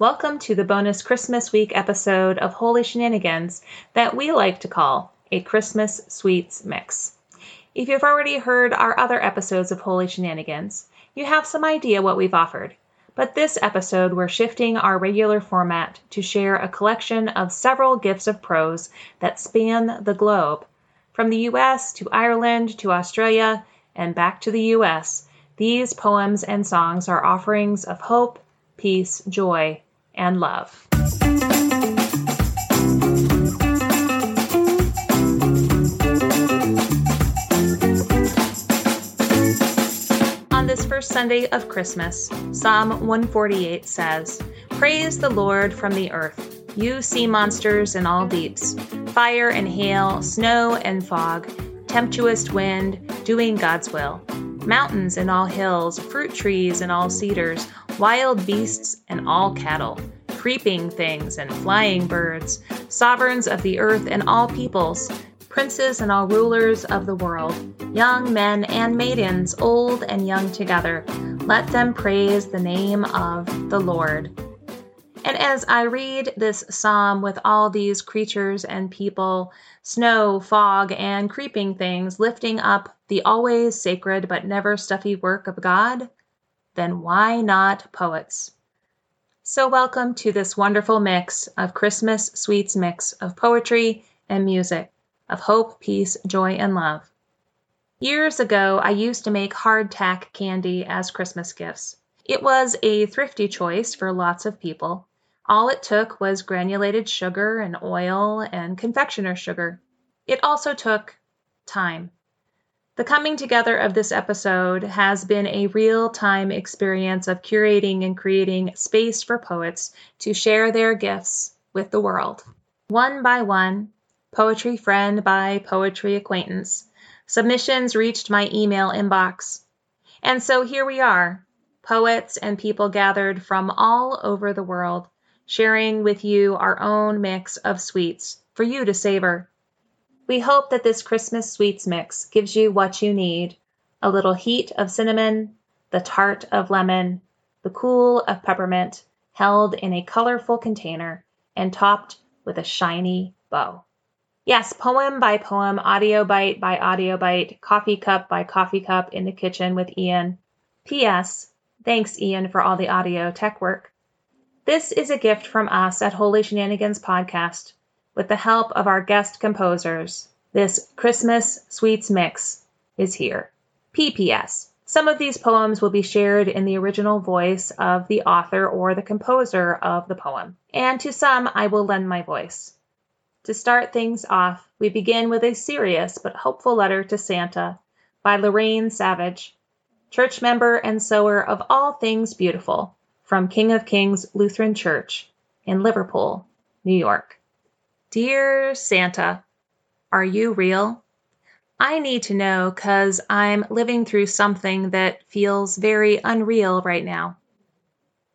Welcome to the bonus Christmas week episode of Holy Shenanigans that we like to call a Christmas Sweets Mix. If you've already heard our other episodes of Holy Shenanigans, you have some idea what we've offered. But this episode, we're shifting our regular format to share a collection of several gifts of prose that span the globe. From the US to Ireland to Australia and back to the US, these poems and songs are offerings of hope, peace, joy, and love. On this first Sunday of Christmas, Psalm 148 says, Praise the Lord from the earth, you sea monsters in all deeps, fire and hail, snow and fog, tempestuous wind, doing God's will. Mountains and all hills, fruit trees and all cedars, wild beasts and all cattle, creeping things and flying birds, sovereigns of the earth and all peoples, princes and all rulers of the world, young men and maidens, old and young together. Let them praise the name of the Lord. And as I read this psalm with all these creatures and people, snow, fog, and creeping things lifting up the always sacred but never stuffy work of God, then why not poets? So, welcome to this wonderful mix of Christmas sweets mix of poetry and music, of hope, peace, joy, and love. Years ago, I used to make hardtack candy as Christmas gifts. It was a thrifty choice for lots of people. All it took was granulated sugar and oil and confectioner's sugar. It also took time. The coming together of this episode has been a real time experience of curating and creating space for poets to share their gifts with the world. One by one, poetry friend by poetry acquaintance, submissions reached my email inbox. And so here we are, poets and people gathered from all over the world, sharing with you our own mix of sweets for you to savor. We hope that this Christmas sweets mix gives you what you need a little heat of cinnamon, the tart of lemon, the cool of peppermint, held in a colorful container and topped with a shiny bow. Yes, poem by poem, audio bite by audio bite, coffee cup by coffee cup in the kitchen with Ian. P.S. Thanks, Ian, for all the audio tech work. This is a gift from us at Holy Shenanigans Podcast with the help of our guest composers, this Christmas Sweets Mix is here. PPS. Some of these poems will be shared in the original voice of the author or the composer of the poem, and to some I will lend my voice. To start things off, we begin with a serious but hopeful letter to Santa by Lorraine Savage, church member and sower of all things beautiful, from King of Kings Lutheran Church in Liverpool, New York. Dear Santa, are you real? I need to know because I'm living through something that feels very unreal right now.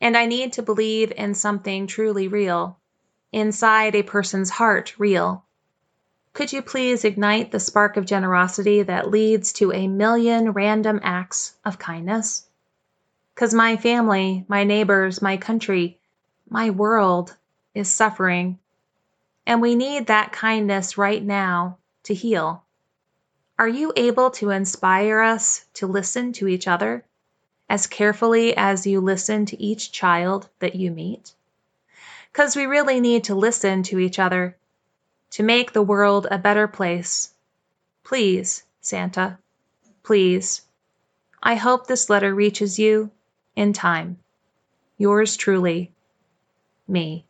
And I need to believe in something truly real, inside a person's heart, real. Could you please ignite the spark of generosity that leads to a million random acts of kindness? Because my family, my neighbors, my country, my world is suffering. And we need that kindness right now to heal. Are you able to inspire us to listen to each other as carefully as you listen to each child that you meet? Because we really need to listen to each other to make the world a better place. Please, Santa, please. I hope this letter reaches you in time. Yours truly, me.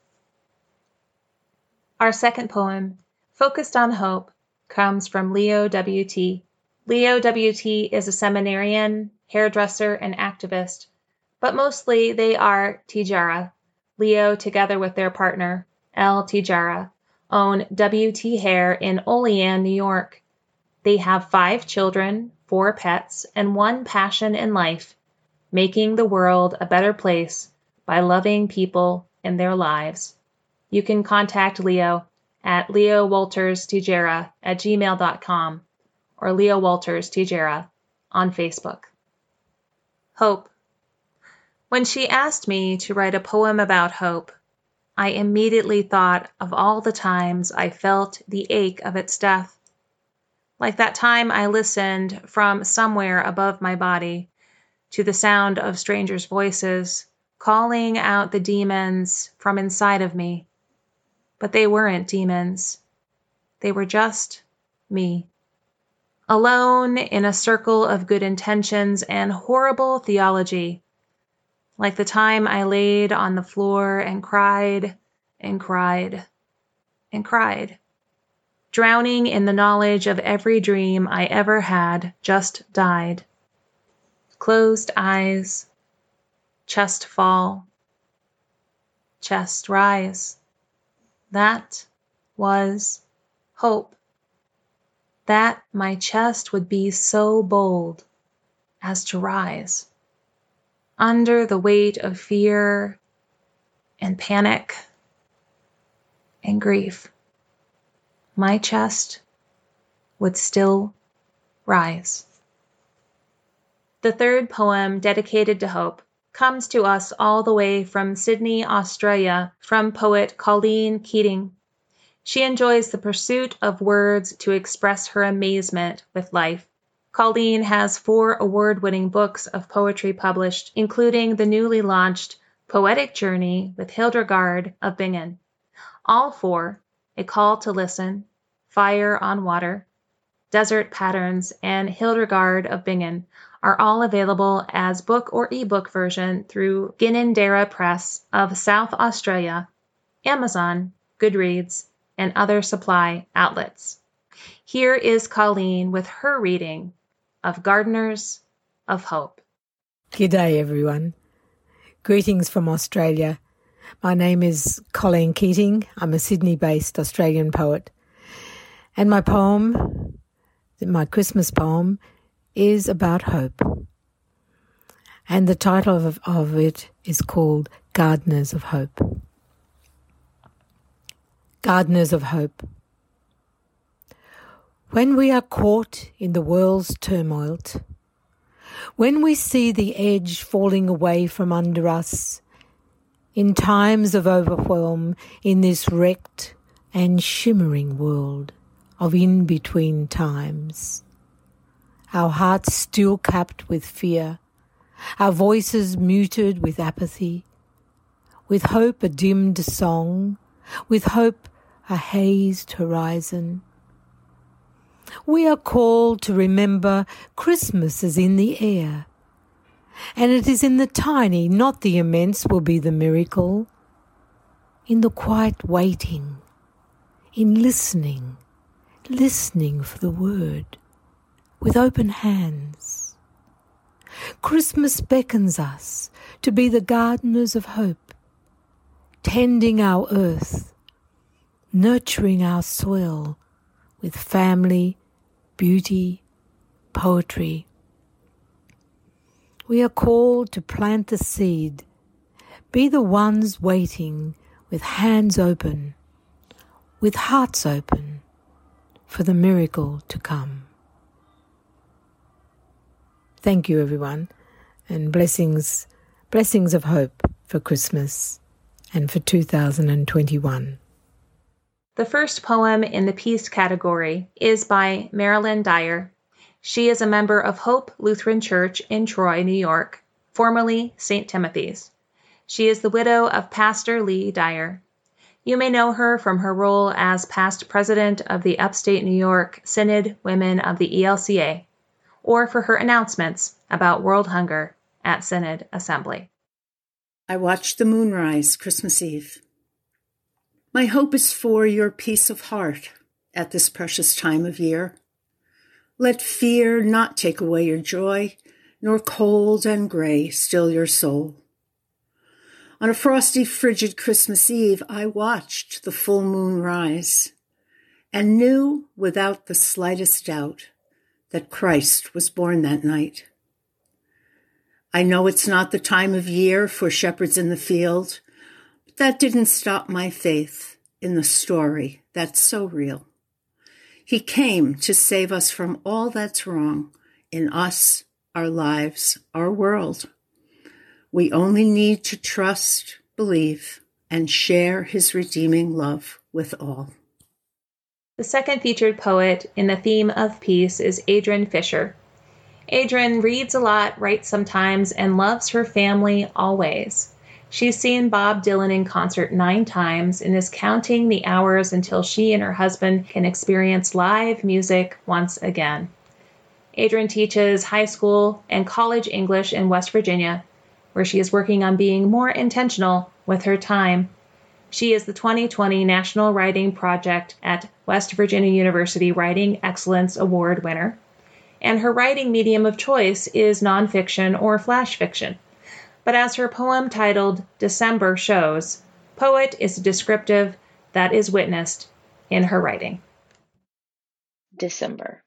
Our second poem, focused on hope, comes from Leo W.T. Leo W.T. is a seminarian, hairdresser, and activist, but mostly they are Tejera. Leo, together with their partner, Elle Tejera, own WT Hair in Olean, New York. They have five children, four pets, and one passion in life making the world a better place by loving people in their lives. You can contact Leo at Leo at gmail.com or Leo Wolters Tejera on Facebook. Hope. When she asked me to write a poem about hope, I immediately thought of all the times I felt the ache of its death. Like that time I listened from somewhere above my body to the sound of strangers' voices calling out the demons from inside of me. But they weren't demons, they were just me. Alone in a circle of good intentions and horrible theology, like the time I laid on the floor and cried and cried and cried, drowning in the knowledge of every dream I ever had just died. Closed eyes, chest fall, chest rise. That was hope. That my chest would be so bold as to rise under the weight of fear and panic and grief. My chest would still rise. The third poem, dedicated to hope, comes to us all the way from Sydney, Australia, from poet Colleen Keating. She enjoys the pursuit of words to express her amazement with life. Colleen has four award winning books of poetry published, including the newly launched Poetic Journey with Hildegard of Bingen. All four, A Call to Listen, Fire on Water, Desert Patterns, and Hildegard of Bingen, are all available as book or ebook version through Ginninderra Press of South Australia, Amazon, Goodreads, and other supply outlets. Here is Colleen with her reading of Gardeners of Hope. G'day, everyone. Greetings from Australia. My name is Colleen Keating. I'm a Sydney based Australian poet. And my poem, my Christmas poem, is about hope. And the title of, of it is called Gardeners of Hope. Gardeners of Hope. When we are caught in the world's turmoil, when we see the edge falling away from under us, in times of overwhelm in this wrecked and shimmering world of in between times, our hearts still capped with fear, our voices muted with apathy, with hope a dimmed song, with hope a hazed horizon. We are called to remember Christmas is in the air, and it is in the tiny, not the immense, will be the miracle. In the quiet waiting, in listening, listening for the word with open hands. Christmas beckons us to be the gardeners of hope, tending our earth, nurturing our soil with family beauty, poetry. We are called to plant the seed, be the ones waiting with hands open, with hearts open for the miracle to come. Thank you, everyone, and blessings, blessings of hope for Christmas and for 2021. The first poem in the Peace category is by Marilyn Dyer. She is a member of Hope Lutheran Church in Troy, New York, formerly St. Timothy's. She is the widow of Pastor Lee Dyer. You may know her from her role as past president of the Upstate New York Synod Women of the ELCA, or for her announcements about world hunger at Synod Assembly. I watched the moon rise Christmas Eve. My hope is for your peace of heart at this precious time of year. Let fear not take away your joy, nor cold and gray still your soul. On a frosty, frigid Christmas Eve, I watched the full moon rise and knew without the slightest doubt that Christ was born that night. I know it's not the time of year for shepherds in the field, but that didn't stop my faith in the story that's so real. He came to save us from all that's wrong in us, our lives, our world. We only need to trust, believe, and share his redeeming love with all. The second featured poet in the theme of peace is Adrian Fisher. Adrian reads a lot, writes sometimes, and loves her family always. She's seen Bob Dylan in concert nine times and is counting the hours until she and her husband can experience live music once again. Adrian teaches high school and college English in West Virginia where she is working on being more intentional with her time. She is the 2020 National Writing Project at West Virginia University Writing Excellence Award winner. And her writing medium of choice is nonfiction or flash fiction. But as her poem titled December shows, poet is a descriptive that is witnessed in her writing. December.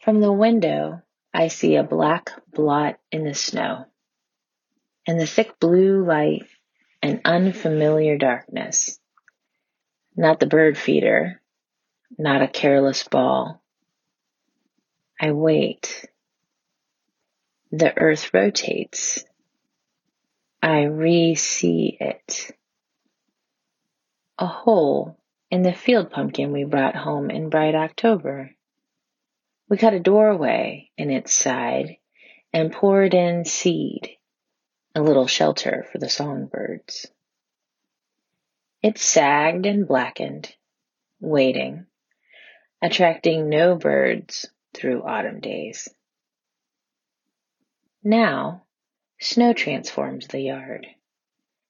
From the window, I see a black blot in the snow, and the thick blue light and unfamiliar darkness. Not the bird feeder, not a careless ball. I wait. The earth rotates. I re-see it. A hole in the field pumpkin we brought home in bright October. We cut a doorway in its side and poured in seed, a little shelter for the songbirds. It sagged and blackened, waiting, attracting no birds through autumn days. Now, snow transforms the yard,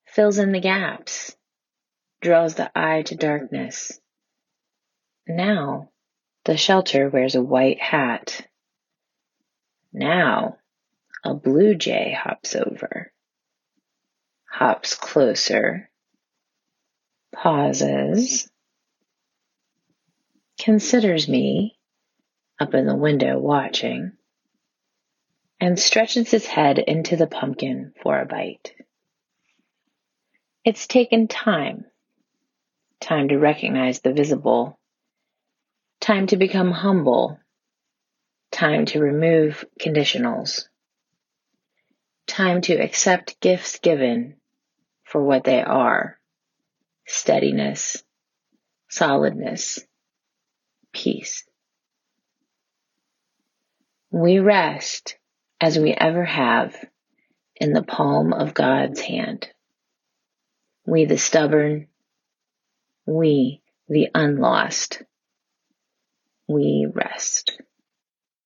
fills in the gaps, draws the eye to darkness. Now, the shelter wears a white hat. Now, a blue jay hops over, hops closer, pauses, considers me up in the window watching, and stretches its head into the pumpkin for a bite. It's taken time, time to recognize the visible Time to become humble. Time to remove conditionals. Time to accept gifts given for what they are. Steadiness, solidness, peace. We rest as we ever have in the palm of God's hand. We the stubborn, we the unlost we rest.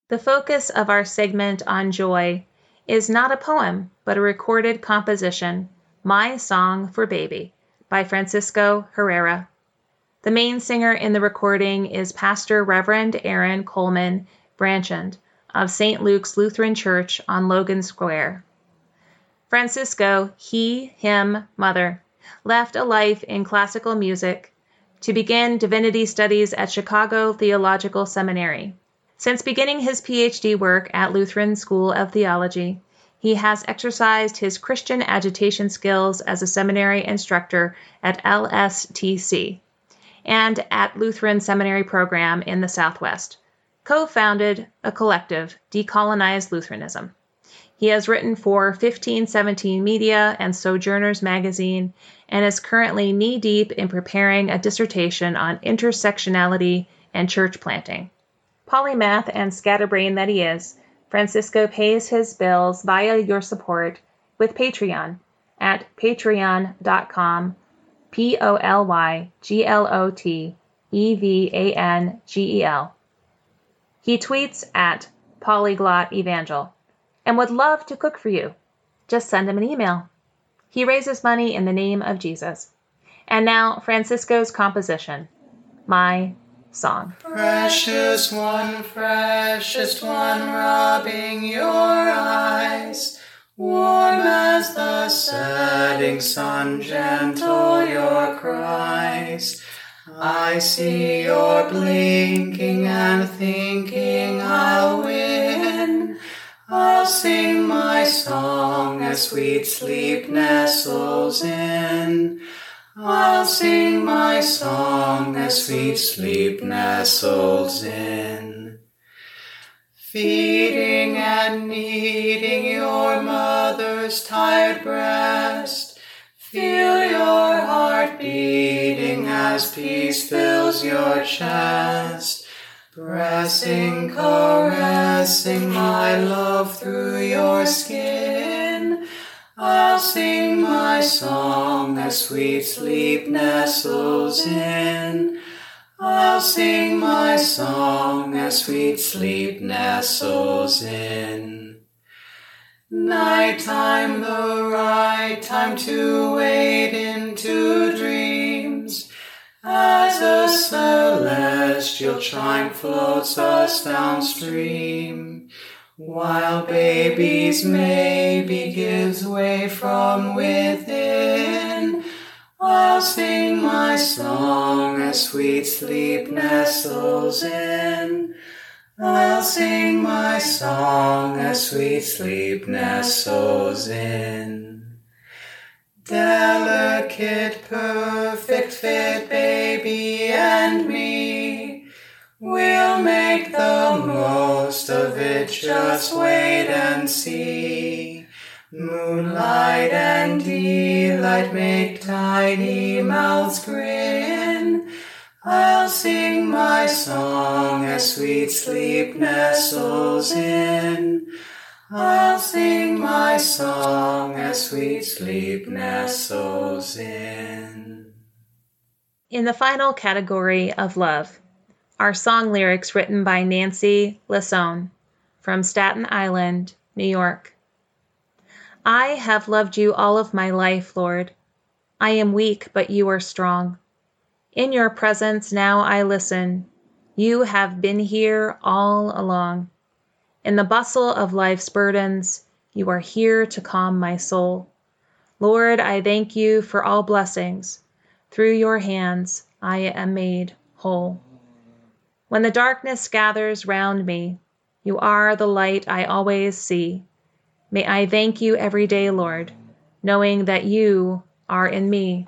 The focus of our segment on joy is not a poem, but a recorded composition, My Song for Baby, by Francisco Herrera. The main singer in the recording is Pastor Reverend Aaron Coleman Branchand of St. Luke's Lutheran Church on Logan Square. Francisco, he, him, mother, left a life in classical music to begin divinity studies at Chicago Theological Seminary. Since beginning his PhD work at Lutheran School of Theology, he has exercised his Christian agitation skills as a seminary instructor at LSTC and at Lutheran Seminary Program in the Southwest, co founded a collective, Decolonize Lutheranism. He has written for 1517 Media and Sojourners Magazine and is currently knee deep in preparing a dissertation on intersectionality and church planting. Polymath and scatterbrain that he is, Francisco pays his bills via your support with Patreon at patreon.com P O L Y G L O T E V A N G E L. He tweets at Polyglot Evangel and would love to cook for you. Just send him an email. He raises money in the name of Jesus. And now, Francisco's composition, My Song. Precious one, precious one, rubbing your eyes, warm as the setting sun, gentle your cries. I see you're blinking and thinking I'll win. I'll sing my song as sweet sleep nestles in. I'll sing my song as sweet sleep nestles in. Feeding and kneading your mother's tired breast, feel your heart beating as peace fills your chest. Pressing, caressing my love through your skin. I'll sing my song as sweet sleep nestles in. I'll sing my song as sweet sleep nestles in. Nighttime, the right time to wade into dreams. As a celestial chime floats us downstream, while baby's maybe gives way from within, I'll sing my song as sweet sleep nestles in. I'll sing my song as sweet sleep nestles in. Delicate, perfect fit, baby and me. We'll make the most of it, just wait and see. Moonlight and delight make tiny mouths grin. I'll sing my song as sweet sleep nestles in. I'll sing my song as sweet sleep nestles in. In the final category of love, are song lyrics written by Nancy Lasone from Staten Island, New York. I have loved you all of my life, Lord. I am weak, but you are strong. In your presence now I listen. You have been here all along. In the bustle of life's burdens, you are here to calm my soul. Lord, I thank you for all blessings. Through your hands, I am made whole. When the darkness gathers round me, you are the light I always see. May I thank you every day, Lord, knowing that you are in me.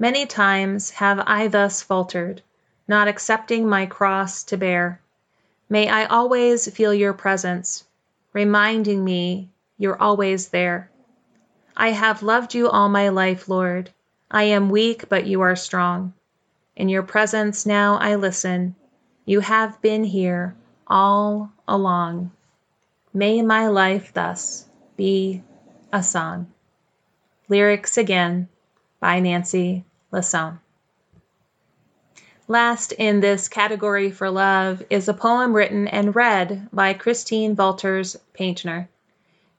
Many times have I thus faltered, not accepting my cross to bear. May I always feel your presence, reminding me you're always there. I have loved you all my life, Lord. I am weak, but you are strong. In your presence now I listen. You have been here all along. May my life thus be a song. Lyrics again by Nancy Lasone. Last in this category for love is a poem written and read by Christine Valters Paintner.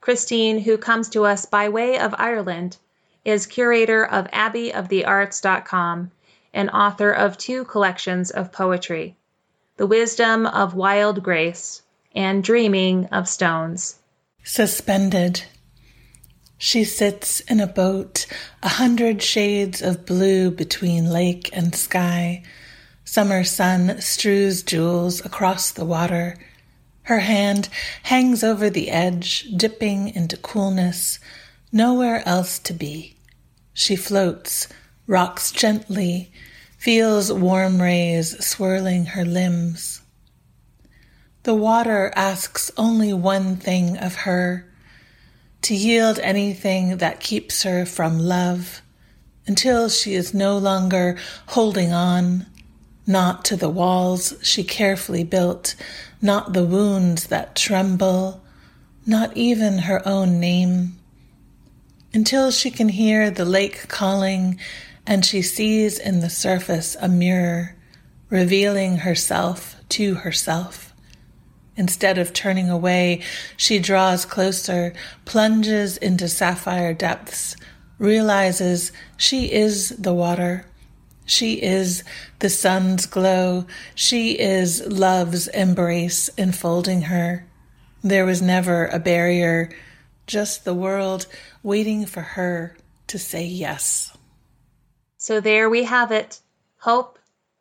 Christine, who comes to us by way of Ireland, is curator of abbeyofthearts.com and author of two collections of poetry The Wisdom of Wild Grace and Dreaming of Stones. Suspended. She sits in a boat, a hundred shades of blue between lake and sky. Summer sun strews jewels across the water. Her hand hangs over the edge, dipping into coolness, nowhere else to be. She floats, rocks gently, feels warm rays swirling her limbs. The water asks only one thing of her to yield anything that keeps her from love until she is no longer holding on, not to the walls she carefully built, not the wounds that tremble, not even her own name, until she can hear the lake calling and she sees in the surface a mirror revealing herself to herself. Instead of turning away, she draws closer, plunges into sapphire depths, realizes she is the water. She is the sun's glow. She is love's embrace enfolding her. There was never a barrier, just the world waiting for her to say yes. So there we have it hope,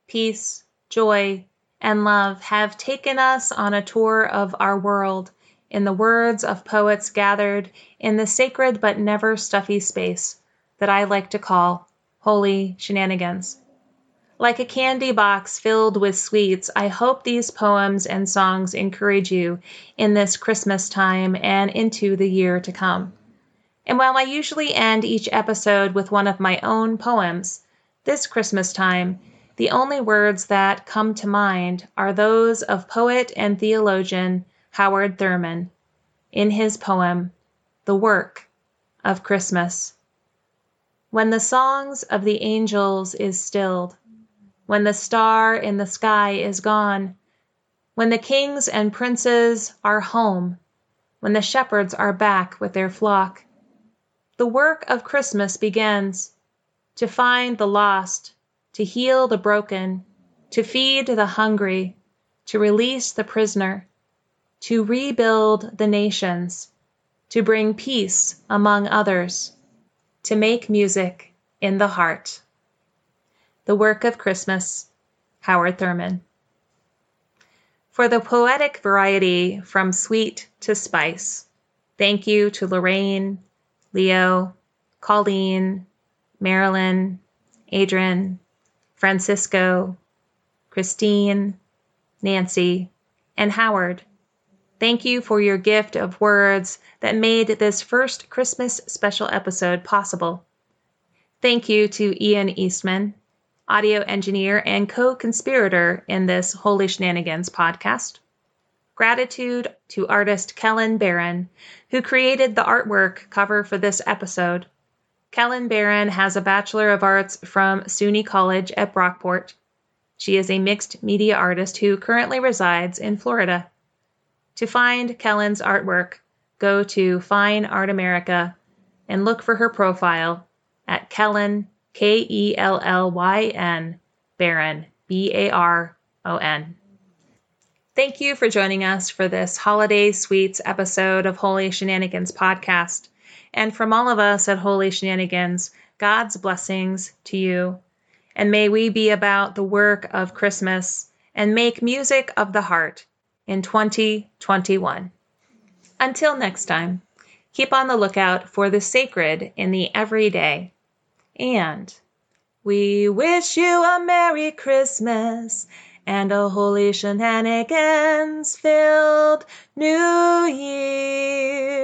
peace, joy, and love have taken us on a tour of our world in the words of poets gathered in the sacred but never stuffy space that I like to call holy shenanigans. Like a candy box filled with sweets, I hope these poems and songs encourage you in this Christmas time and into the year to come. And while I usually end each episode with one of my own poems, this Christmas time the only words that come to mind are those of poet and theologian Howard Thurman in his poem, The Work of Christmas. When the songs of the angels is stilled, when the star in the sky is gone, when the kings and princes are home, when the shepherds are back with their flock, the work of Christmas begins to find the lost to heal the broken, to feed the hungry, to release the prisoner, to rebuild the nations, to bring peace among others, to make music in the heart. The Work of Christmas, Howard Thurman. For the poetic variety from sweet to spice, thank you to Lorraine, Leo, Colleen, Marilyn, Adrian, Francisco, Christine, Nancy, and Howard. Thank you for your gift of words that made this first Christmas special episode possible. Thank you to Ian Eastman, audio engineer and co conspirator in this Holy Shenanigans podcast. Gratitude to artist Kellyn Baron, who created the artwork cover for this episode. Kellyn Baron has a Bachelor of Arts from SUNY College at Brockport. She is a mixed media artist who currently resides in Florida. To find Kellyn's artwork, go to Fine Art America and look for her profile at Kellyn, K E L L Y N, Baron, B A R O N. Thank you for joining us for this Holiday Sweets episode of Holy Shenanigans podcast. And from all of us at Holy Shenanigans, God's blessings to you. And may we be about the work of Christmas and make music of the heart in 2021. Until next time, keep on the lookout for the sacred in the everyday. And we wish you a Merry Christmas and a holy shenanigans filled New Year.